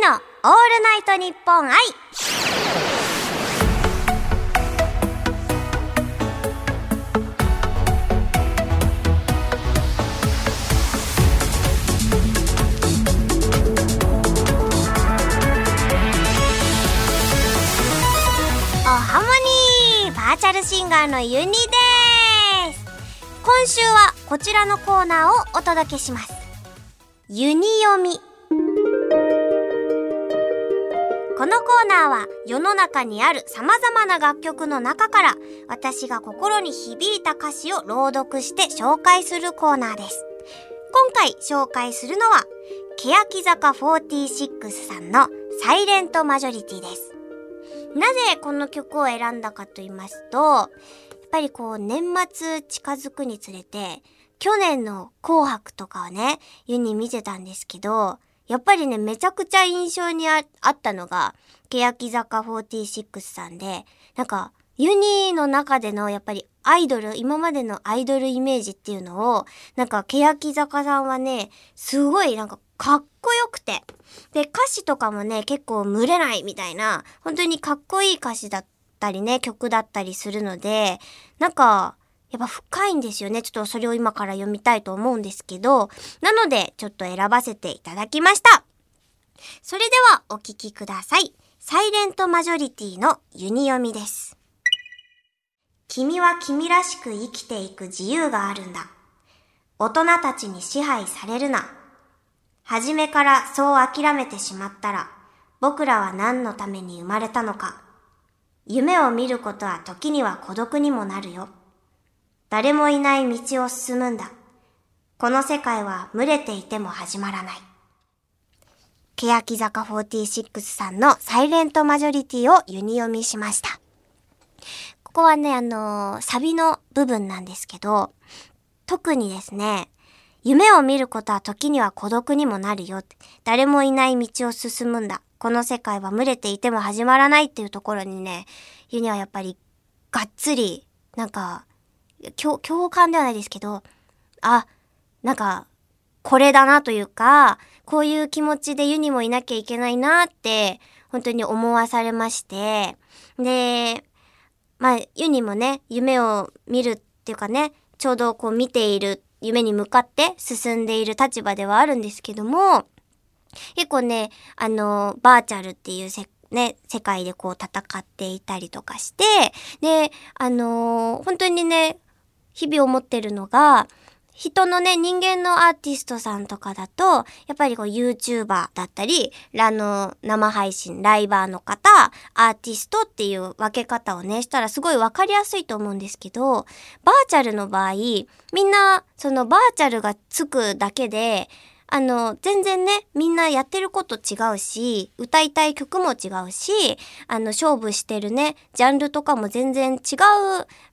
のオールナイトニッポン愛。おハモニーバーチャルシンガーのユニです。今週はこちらのコーナーをお届けします。ユニ読み。このコーナーは世の中にある様々な楽曲の中から私が心に響いた歌詞を朗読して紹介するコーナーです。今回紹介するのは欅坂46さんのサイレントマジョリティです。なぜこの曲を選んだかと言いますと、やっぱりこう年末近づくにつれて去年の紅白とかをね、ユニ見てたんですけど、やっぱりね、めちゃくちゃ印象にあったのが、欅坂46さんで、なんか、ユニーの中でのやっぱりアイドル、今までのアイドルイメージっていうのを、なんか欅坂さんはね、すごいなんかかっこよくて。で、歌詞とかもね、結構群れないみたいな、本当にかっこいい歌詞だったりね、曲だったりするので、なんか、やっぱ深いんですよね。ちょっとそれを今から読みたいと思うんですけど、なのでちょっと選ばせていただきました。それではお聞きください。サイレントマジョリティのユニ読みです。君は君らしく生きていく自由があるんだ。大人たちに支配されるな。初めからそう諦めてしまったら、僕らは何のために生まれたのか。夢を見ることは時には孤独にもなるよ。誰もいない道を進むんだ。この世界は群れていても始まらない。欅坂46さんのサイレントマジョリティをユニ読みしました。ここはね、あのー、サビの部分なんですけど、特にですね、夢を見ることは時には孤独にもなるよ。誰もいない道を進むんだ。この世界は群れていても始まらないっていうところにね、ユニはやっぱりがっつり、なんか、共共感ではないですけど、あ、なんか、これだなというか、こういう気持ちでユニもいなきゃいけないなって、本当に思わされまして、で、まあ、ユニもね、夢を見るっていうかね、ちょうどこう見ている、夢に向かって進んでいる立場ではあるんですけども、結構ね、あの、バーチャルっていうね、世界でこう戦っていたりとかして、で、あのー本当にね、日々思ってるのが、人のね、人間のアーティストさんとかだと、やっぱりこう YouTuber だったり、あの、生配信、ライバーの方、アーティストっていう分け方をね、したらすごい分かりやすいと思うんですけど、バーチャルの場合、みんな、そのバーチャルがつくだけで、あの、全然ね、みんなやってること違うし、歌いたい曲も違うし、あの、勝負してるね、ジャンルとかも全然違う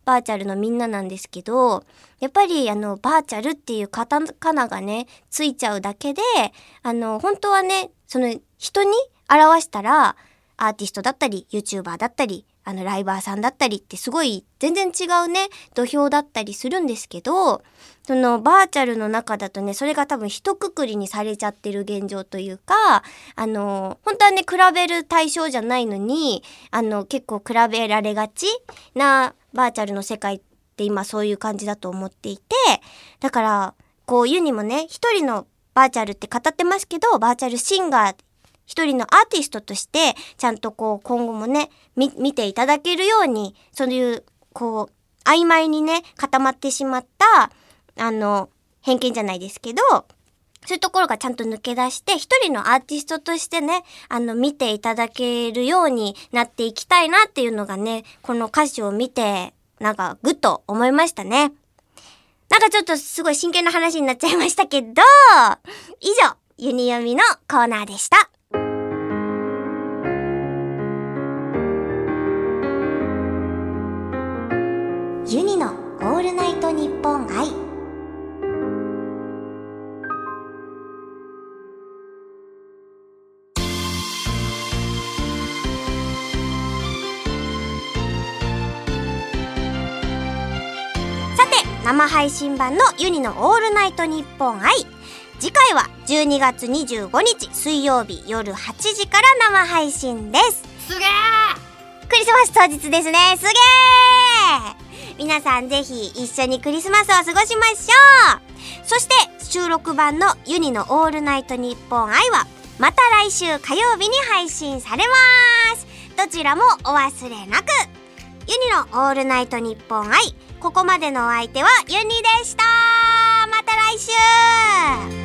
バーチャルのみんななんですけど、やっぱりあの、バーチャルっていうカタカナがね、ついちゃうだけで、あの、本当はね、その、人に表したら、アーティストだったり、YouTuber だったり、あの、ライバーさんだったりってすごい全然違うね、土俵だったりするんですけど、そのバーチャルの中だとね、それが多分一括りにされちゃってる現状というか、あの、本当はね、比べる対象じゃないのに、あの、結構比べられがちなバーチャルの世界って今そういう感じだと思っていて、だから、こう、ユニもね、一人のバーチャルって語ってますけど、バーチャルシンガー一人のアーティストとして、ちゃんとこう、今後もね、み、見ていただけるように、そういう、こう、曖昧にね、固まってしまった、あの、偏見じゃないですけど、そういうところがちゃんと抜け出して、一人のアーティストとしてね、あの、見ていただけるようになっていきたいなっていうのがね、この歌詞を見て、なんか、ぐっと思いましたね。なんかちょっとすごい真剣な話になっちゃいましたけど、以上、ユニ読みのコーナーでした。ユニのオールナイトニッポン愛。さて生配信版のユニのオールナイトニッポン愛。次回は12月25日水曜日夜8時から生配信です。すげえクリスマス当日ですね。すげー皆さんぜひ一緒にクリスマスを過ごしましょう。そして収録版のユニのオールナイトニッポン愛はまた来週火曜日に配信されます。どちらもお忘れなく。ユニのオールナイトニッポン愛ここまでのお相手はユニでした。また来週。